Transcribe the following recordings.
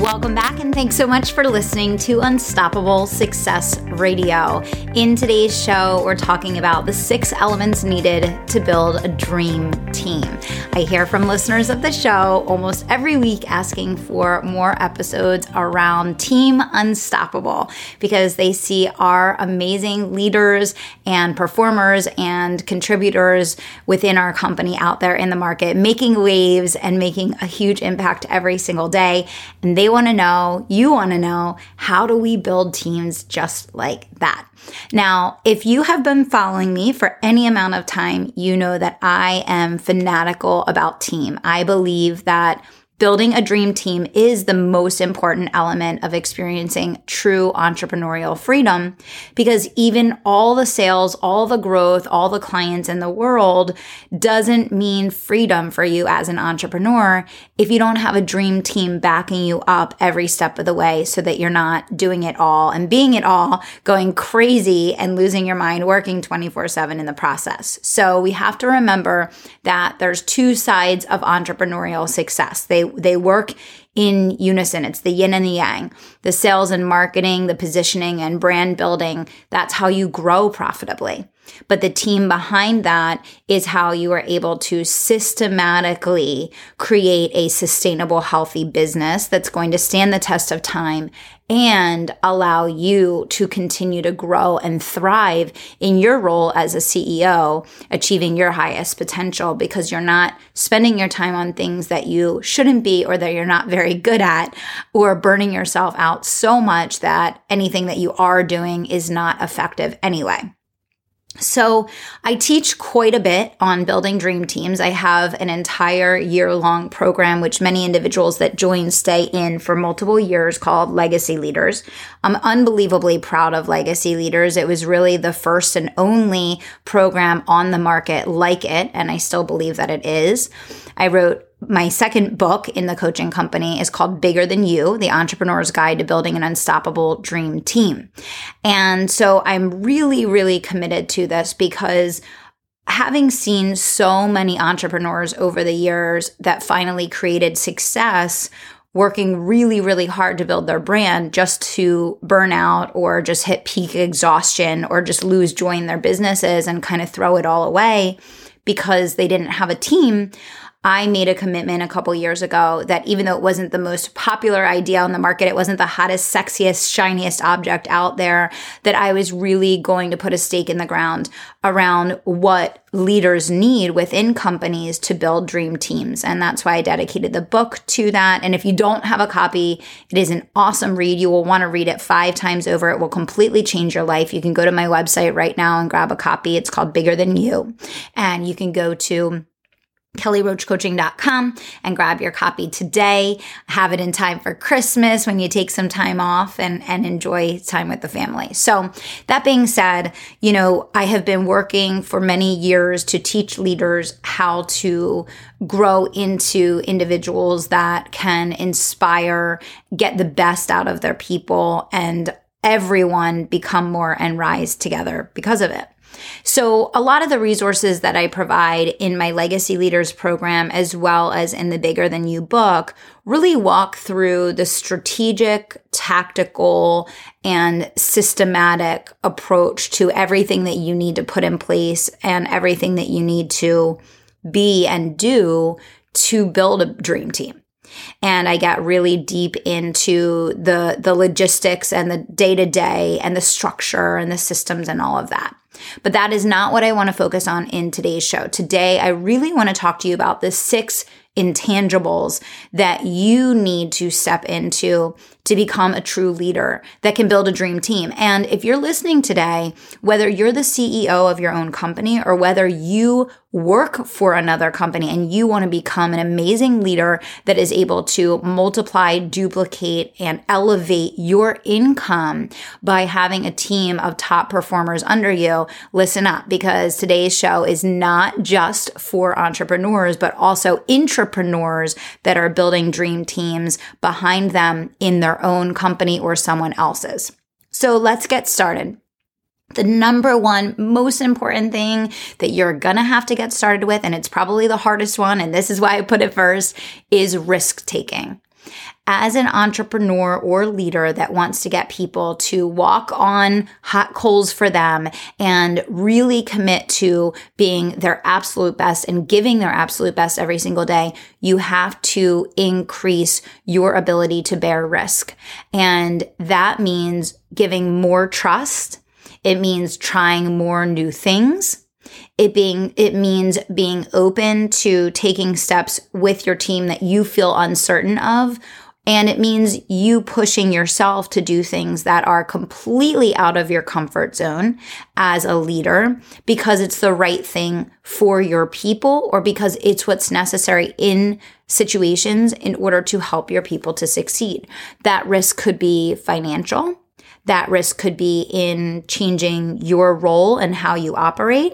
Welcome back, and thanks so much for listening to Unstoppable Success Radio. In today's show, we're talking about the six elements needed to build a dream team. I hear from listeners of the show almost every week asking for more episodes around Team Unstoppable because they see our amazing leaders and performers and contributors within our company out there in the market making waves and making a huge impact every single day. And they want to know, you want to know, how do we build teams just like that? Now, if you have been following me for any amount of time, you know that I am fanatical about team. I believe that Building a dream team is the most important element of experiencing true entrepreneurial freedom because even all the sales, all the growth, all the clients in the world doesn't mean freedom for you as an entrepreneur if you don't have a dream team backing you up every step of the way so that you're not doing it all and being it all, going crazy and losing your mind working 24 7 in the process. So we have to remember that there's two sides of entrepreneurial success. They they work in unison. It's the yin and the yang. The sales and marketing, the positioning and brand building, that's how you grow profitably. But the team behind that is how you are able to systematically create a sustainable, healthy business that's going to stand the test of time and allow you to continue to grow and thrive in your role as a CEO, achieving your highest potential because you're not spending your time on things that you shouldn't be or that you're not very good at, or burning yourself out so much that anything that you are doing is not effective anyway. So I teach quite a bit on building dream teams. I have an entire year long program, which many individuals that join stay in for multiple years called Legacy Leaders. I'm unbelievably proud of Legacy Leaders. It was really the first and only program on the market like it. And I still believe that it is. I wrote my second book in the coaching company is called Bigger Than You The Entrepreneur's Guide to Building an Unstoppable Dream Team. And so I'm really, really committed to this because having seen so many entrepreneurs over the years that finally created success working really, really hard to build their brand just to burn out or just hit peak exhaustion or just lose joy in their businesses and kind of throw it all away because they didn't have a team. I made a commitment a couple years ago that even though it wasn't the most popular idea on the market, it wasn't the hottest, sexiest, shiniest object out there, that I was really going to put a stake in the ground around what leaders need within companies to build dream teams. And that's why I dedicated the book to that. And if you don't have a copy, it is an awesome read. You will want to read it five times over. It will completely change your life. You can go to my website right now and grab a copy. It's called Bigger Than You. And you can go to kellyroachcoaching.com and grab your copy today. Have it in time for Christmas when you take some time off and, and enjoy time with the family. So that being said, you know, I have been working for many years to teach leaders how to grow into individuals that can inspire, get the best out of their people and everyone become more and rise together because of it. So, a lot of the resources that I provide in my Legacy Leaders program, as well as in the Bigger Than You book, really walk through the strategic, tactical, and systematic approach to everything that you need to put in place and everything that you need to be and do to build a dream team and I got really deep into the the logistics and the day to day and the structure and the systems and all of that. But that is not what I want to focus on in today's show. Today, I really want to talk to you about the six intangibles that you need to step into to become a true leader that can build a dream team. And if you're listening today, whether you're the CEO of your own company or whether you work for another company and you want to become an amazing leader that is able to multiply, duplicate, and elevate your income by having a team of top performers under you, listen up because today's show is not just for entrepreneurs, but also intrapreneurs that are building dream teams behind them in their own company or someone else's. So let's get started. The number one most important thing that you're gonna have to get started with, and it's probably the hardest one, and this is why I put it first, is risk taking. As an entrepreneur or leader that wants to get people to walk on hot coals for them and really commit to being their absolute best and giving their absolute best every single day, you have to increase your ability to bear risk. And that means giving more trust it means trying more new things. It being it means being open to taking steps with your team that you feel uncertain of and it means you pushing yourself to do things that are completely out of your comfort zone as a leader because it's the right thing for your people or because it's what's necessary in situations in order to help your people to succeed. That risk could be financial. That risk could be in changing your role and how you operate.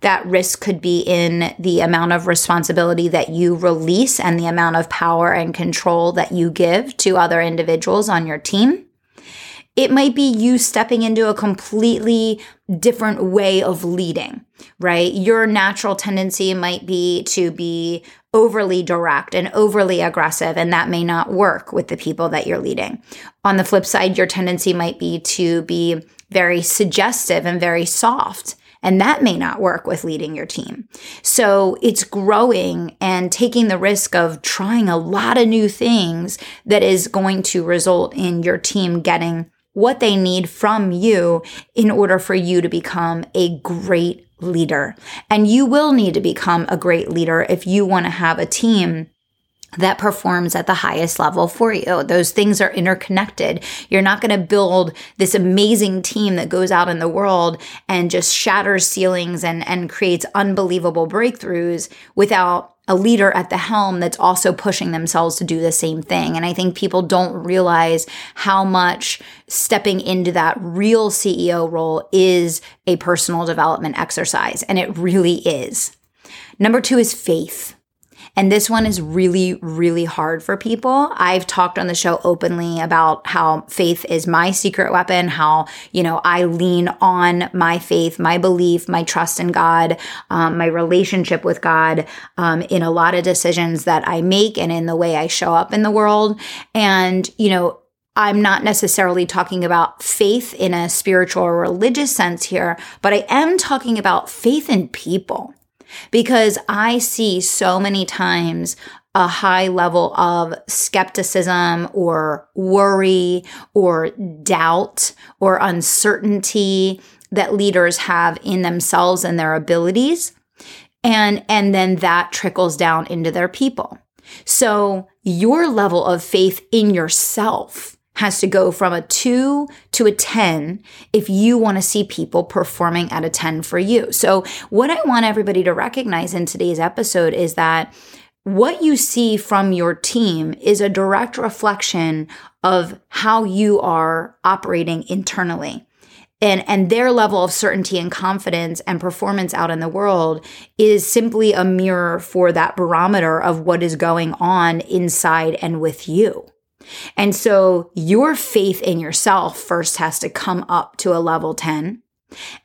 That risk could be in the amount of responsibility that you release and the amount of power and control that you give to other individuals on your team. It might be you stepping into a completely different way of leading, right? Your natural tendency might be to be overly direct and overly aggressive, and that may not work with the people that you're leading. On the flip side, your tendency might be to be very suggestive and very soft. And that may not work with leading your team. So it's growing and taking the risk of trying a lot of new things that is going to result in your team getting what they need from you in order for you to become a great leader. And you will need to become a great leader if you want to have a team that performs at the highest level for you. Those things are interconnected. You're not going to build this amazing team that goes out in the world and just shatters ceilings and, and creates unbelievable breakthroughs without a leader at the helm that's also pushing themselves to do the same thing. And I think people don't realize how much stepping into that real CEO role is a personal development exercise. And it really is. Number two is faith. And this one is really, really hard for people. I've talked on the show openly about how faith is my secret weapon, how, you know, I lean on my faith, my belief, my trust in God, um, my relationship with God um, in a lot of decisions that I make and in the way I show up in the world. And, you know, I'm not necessarily talking about faith in a spiritual or religious sense here, but I am talking about faith in people because I see so many times a high level of skepticism or worry or doubt or uncertainty that leaders have in themselves and their abilities. And and then that trickles down into their people. So your level of faith in yourself has to go from a two to a 10 if you want to see people performing at a 10 for you. So, what I want everybody to recognize in today's episode is that what you see from your team is a direct reflection of how you are operating internally. And, and their level of certainty and confidence and performance out in the world is simply a mirror for that barometer of what is going on inside and with you. And so your faith in yourself first has to come up to a level 10.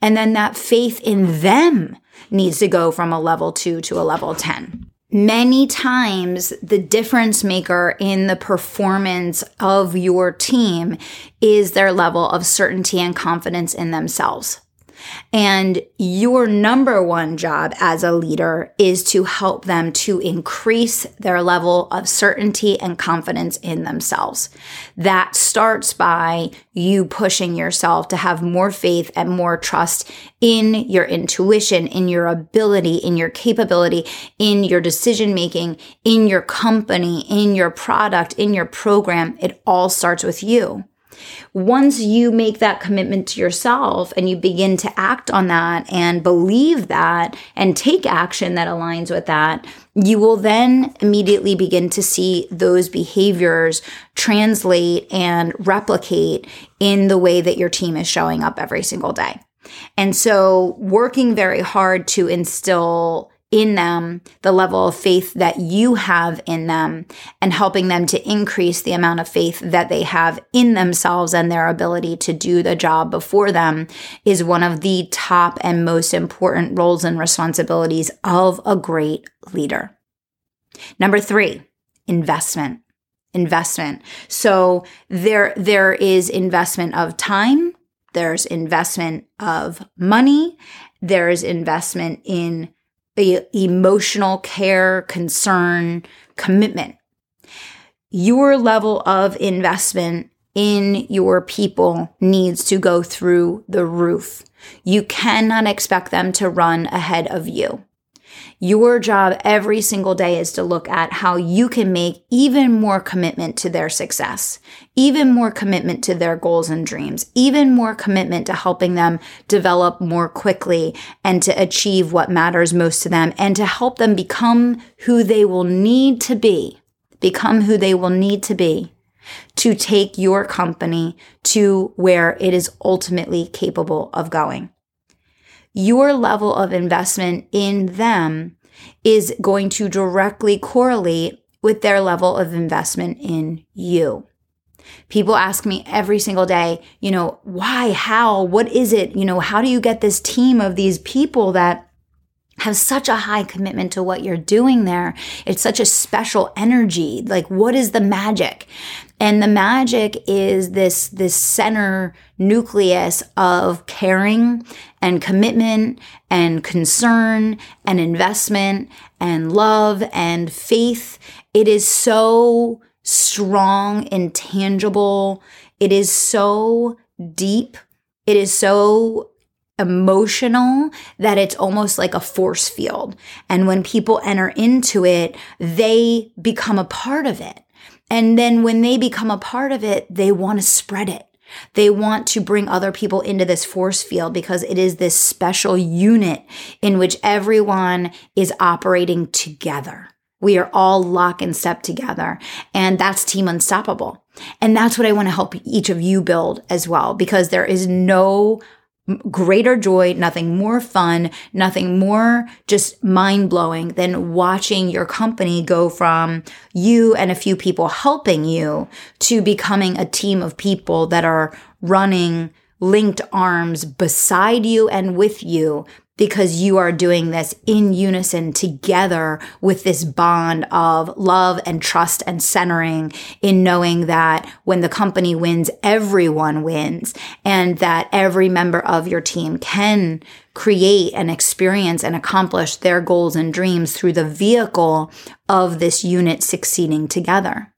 And then that faith in them needs to go from a level two to a level 10. Many times, the difference maker in the performance of your team is their level of certainty and confidence in themselves. And your number one job as a leader is to help them to increase their level of certainty and confidence in themselves. That starts by you pushing yourself to have more faith and more trust in your intuition, in your ability, in your capability, in your decision making, in your company, in your product, in your program. It all starts with you. Once you make that commitment to yourself and you begin to act on that and believe that and take action that aligns with that, you will then immediately begin to see those behaviors translate and replicate in the way that your team is showing up every single day. And so working very hard to instill in them the level of faith that you have in them and helping them to increase the amount of faith that they have in themselves and their ability to do the job before them is one of the top and most important roles and responsibilities of a great leader. Number three, investment. Investment. So there, there is investment of time. There's investment of money. There's investment in emotional care, concern, commitment. Your level of investment in your people needs to go through the roof. You cannot expect them to run ahead of you. Your job every single day is to look at how you can make even more commitment to their success, even more commitment to their goals and dreams, even more commitment to helping them develop more quickly and to achieve what matters most to them and to help them become who they will need to be, become who they will need to be to take your company to where it is ultimately capable of going your level of investment in them is going to directly correlate with their level of investment in you. People ask me every single day, you know, why, how, what is it? You know, how do you get this team of these people that have such a high commitment to what you're doing there. It's such a special energy. Like, what is the magic? And the magic is this, this center nucleus of caring and commitment and concern and investment and love and faith. It is so strong and tangible. It is so deep. It is so emotional that it's almost like a force field. And when people enter into it, they become a part of it. And then when they become a part of it, they want to spread it. They want to bring other people into this force field because it is this special unit in which everyone is operating together. We are all lock and step together. And that's Team Unstoppable. And that's what I want to help each of you build as well, because there is no greater joy, nothing more fun, nothing more just mind blowing than watching your company go from you and a few people helping you to becoming a team of people that are running linked arms beside you and with you because you are doing this in unison together with this bond of love and trust and centering in knowing that when the company wins, everyone wins and that every member of your team can create and experience and accomplish their goals and dreams through the vehicle of this unit succeeding together.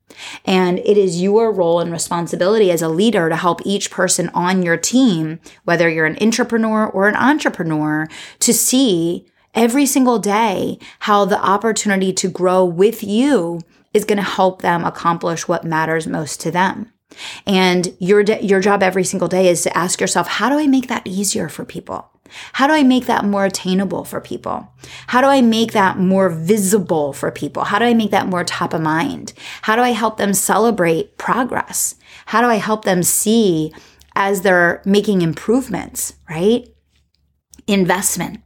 And it is your role and responsibility as a leader to help each person on your team, whether you're an entrepreneur or an intrapreneur, to see every single day how the opportunity to grow with you is going to help them accomplish what matters most to them. And your your job every single day is to ask yourself, how do I make that easier for people? How do I make that more attainable for people? How do I make that more visible for people? How do I make that more top of mind? How do I help them celebrate progress? How do I help them see as they're making improvements, right? Investment.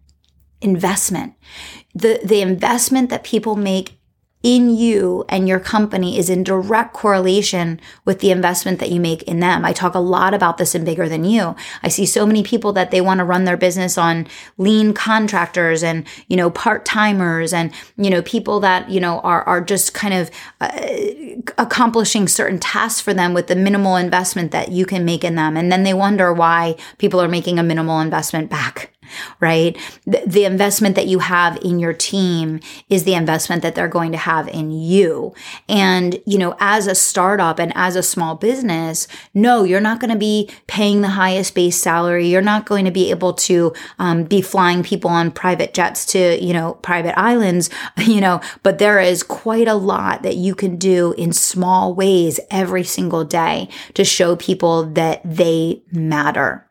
Investment. The, the investment that people make in you and your company is in direct correlation with the investment that you make in them. I talk a lot about this in Bigger Than You. I see so many people that they want to run their business on lean contractors and, you know, part-timers and, you know, people that, you know, are, are just kind of uh, accomplishing certain tasks for them with the minimal investment that you can make in them. And then they wonder why people are making a minimal investment back right? The, the, investment that you have in your team is the investment that they're going to have in you. And, you know, as a startup and as a small business, no, you're not going to be paying the highest base salary. You're not going to be able to um, be flying people on private jets to, you know, private islands, you know, but there is quite a lot that you can do in small ways every single day to show people that they matter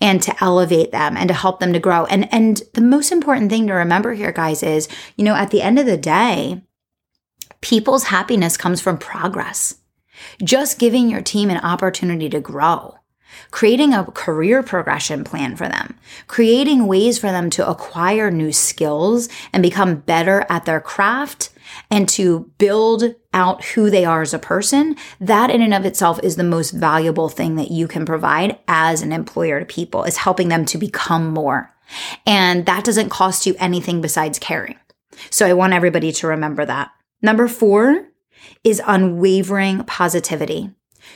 and to elevate them and to help them to grow. And and the most important thing to remember here guys is, you know, at the end of the day, people's happiness comes from progress. Just giving your team an opportunity to grow creating a career progression plan for them, creating ways for them to acquire new skills and become better at their craft and to build out who they are as a person, that in and of itself is the most valuable thing that you can provide as an employer to people is helping them to become more. And that doesn't cost you anything besides caring. So I want everybody to remember that. Number four is unwavering positivity.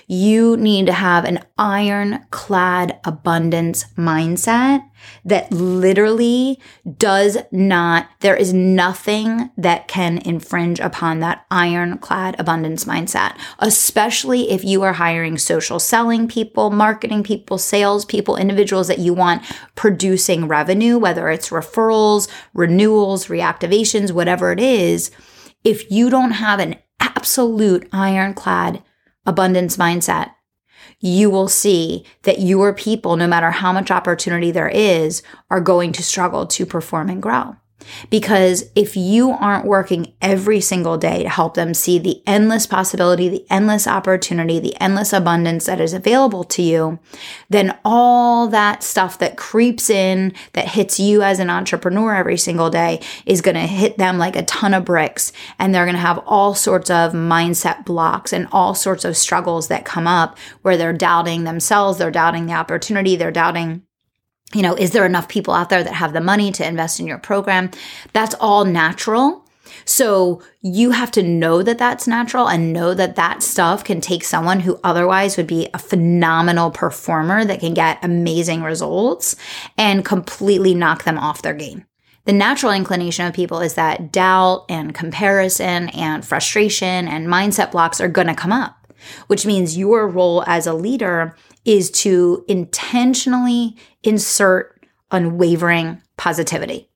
You need to have an ironclad abundance mindset that literally does not, there is nothing that can infringe upon that ironclad abundance mindset, especially if you are hiring social selling people, marketing people, sales people, individuals that you want producing revenue, whether it's referrals, renewals, reactivations, whatever it is. If you don't have an absolute ironclad abundance mindset, you will see that your people, no matter how much opportunity there is, are going to struggle to perform and grow. Because if you aren't working every single day to help them see the endless possibility, the endless opportunity, the endless abundance that is available to you, then all that stuff that creeps in, that hits you as an entrepreneur every single day, is going to hit them like a ton of bricks. And they're going to have all sorts of mindset blocks and all sorts of struggles that come up where they're doubting themselves, they're doubting the opportunity, they're doubting you know, is there enough people out there that have the money to invest in your program? That's all natural. So you have to know that that's natural and know that that stuff can take someone who otherwise would be a phenomenal performer that can get amazing results and completely knock them off their game. The natural inclination of people is that doubt and comparison and frustration and mindset blocks are going to come up, which means your role as a leader is to intentionally insert unwavering positivity.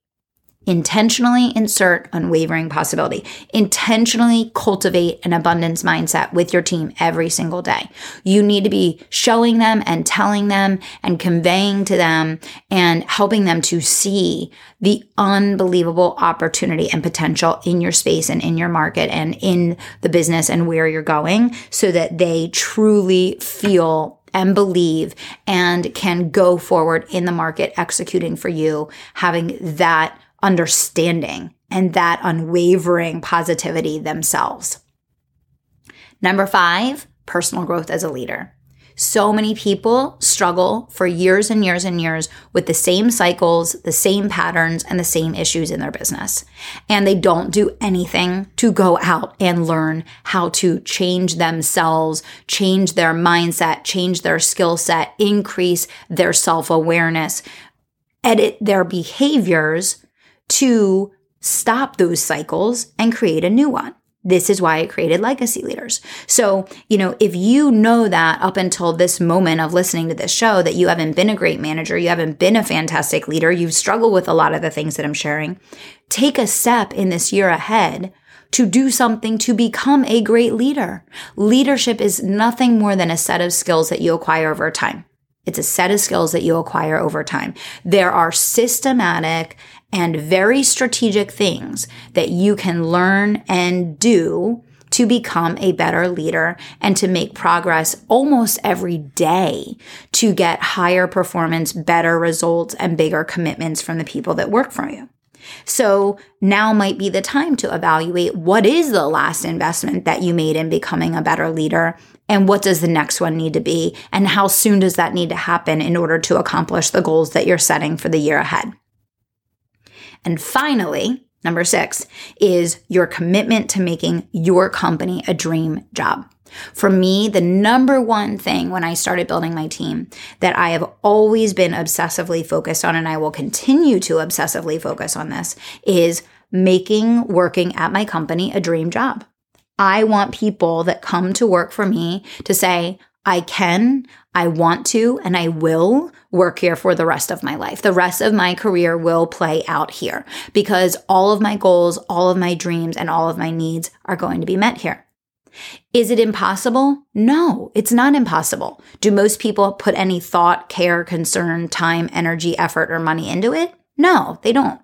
Intentionally insert unwavering possibility. Intentionally cultivate an abundance mindset with your team every single day. You need to be showing them and telling them and conveying to them and helping them to see the unbelievable opportunity and potential in your space and in your market and in the business and where you're going so that they truly feel and believe and can go forward in the market executing for you, having that understanding and that unwavering positivity themselves. Number five, personal growth as a leader. So many people struggle for years and years and years with the same cycles, the same patterns, and the same issues in their business. And they don't do anything to go out and learn how to change themselves, change their mindset, change their skill set, increase their self awareness, edit their behaviors to stop those cycles and create a new one. This is why it created legacy leaders. So, you know, if you know that up until this moment of listening to this show that you haven't been a great manager, you haven't been a fantastic leader, you've struggled with a lot of the things that I'm sharing, take a step in this year ahead to do something to become a great leader. Leadership is nothing more than a set of skills that you acquire over time. It's a set of skills that you acquire over time. There are systematic and very strategic things that you can learn and do to become a better leader and to make progress almost every day to get higher performance, better results, and bigger commitments from the people that work for you. So now might be the time to evaluate what is the last investment that you made in becoming a better leader and what does the next one need to be and how soon does that need to happen in order to accomplish the goals that you're setting for the year ahead. And finally, number six is your commitment to making your company a dream job. For me, the number one thing when I started building my team that I have always been obsessively focused on, and I will continue to obsessively focus on this, is making working at my company a dream job. I want people that come to work for me to say, I can, I want to, and I will work here for the rest of my life. The rest of my career will play out here because all of my goals, all of my dreams, and all of my needs are going to be met here. Is it impossible? No, it's not impossible. Do most people put any thought, care, concern, time, energy, effort, or money into it? No, they don't.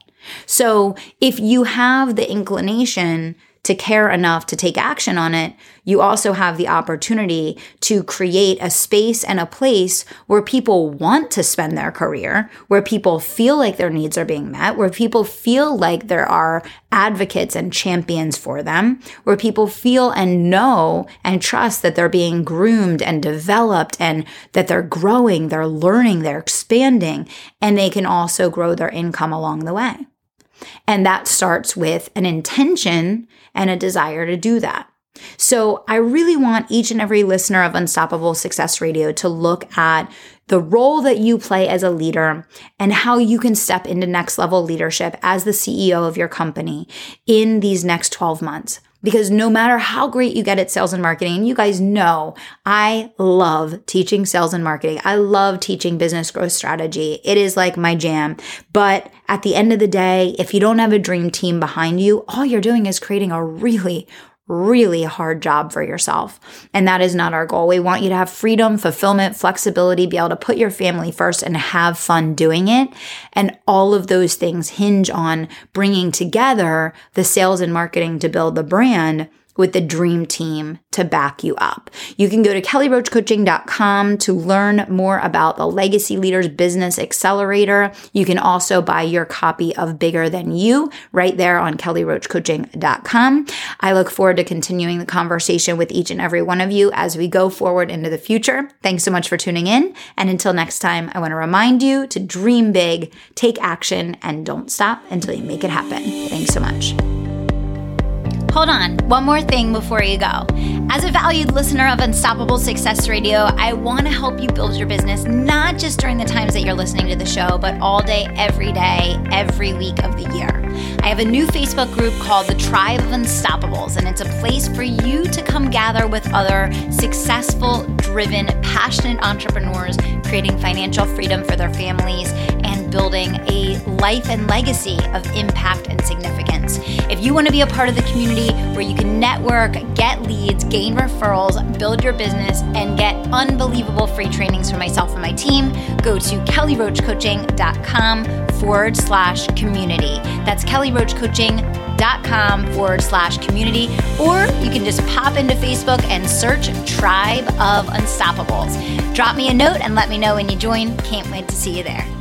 So if you have the inclination to care enough to take action on it, you also have the opportunity to create a space and a place where people want to spend their career, where people feel like their needs are being met, where people feel like there are advocates and champions for them, where people feel and know and trust that they're being groomed and developed and that they're growing, they're learning, they're expanding, and they can also grow their income along the way. And that starts with an intention and a desire to do that. So I really want each and every listener of Unstoppable Success Radio to look at the role that you play as a leader and how you can step into next level leadership as the CEO of your company in these next 12 months because no matter how great you get at sales and marketing, and you guys know I love teaching sales and marketing. I love teaching business growth strategy. It is like my jam. But at the end of the day, if you don't have a dream team behind you, all you're doing is creating a really, really hard job for yourself. And that is not our goal. We want you to have freedom, fulfillment, flexibility, be able to put your family first and have fun doing it. And all of those things hinge on bringing together the sales and marketing to build the brand with the dream team to back you up. You can go to kellyroachcoaching.com to learn more about the Legacy Leaders Business Accelerator. You can also buy your copy of Bigger Than You right there on kellyroachcoaching.com. I look forward to continuing the conversation with each and every one of you as we go forward into the future. Thanks so much for tuning in. And until next time, I want to remind you to dream big, take action, and don't stop until you make it happen. Thanks so much. Hold on, one more thing before you go. As a valued listener of Unstoppable Success Radio, I want to help you build your business not just during the times that you're listening to the show, but all day, every day, every week of the year. I have a new Facebook group called the Tribe of Unstoppables, and it's a place for you to come gather with other successful, driven, passionate entrepreneurs creating financial freedom for their families and building a life and legacy of impact and significance. If you want to be a part of the community where you can network, get leads, gain referrals, build your business, and get unbelievable free trainings from myself and my team, go to kellyroachcoaching.com forward slash community. That's kellyroachcoaching.com forward slash community. Or you can just pop into Facebook and search Tribe of Unstoppables. Drop me a note and let me know when you join. Can't wait to see you there.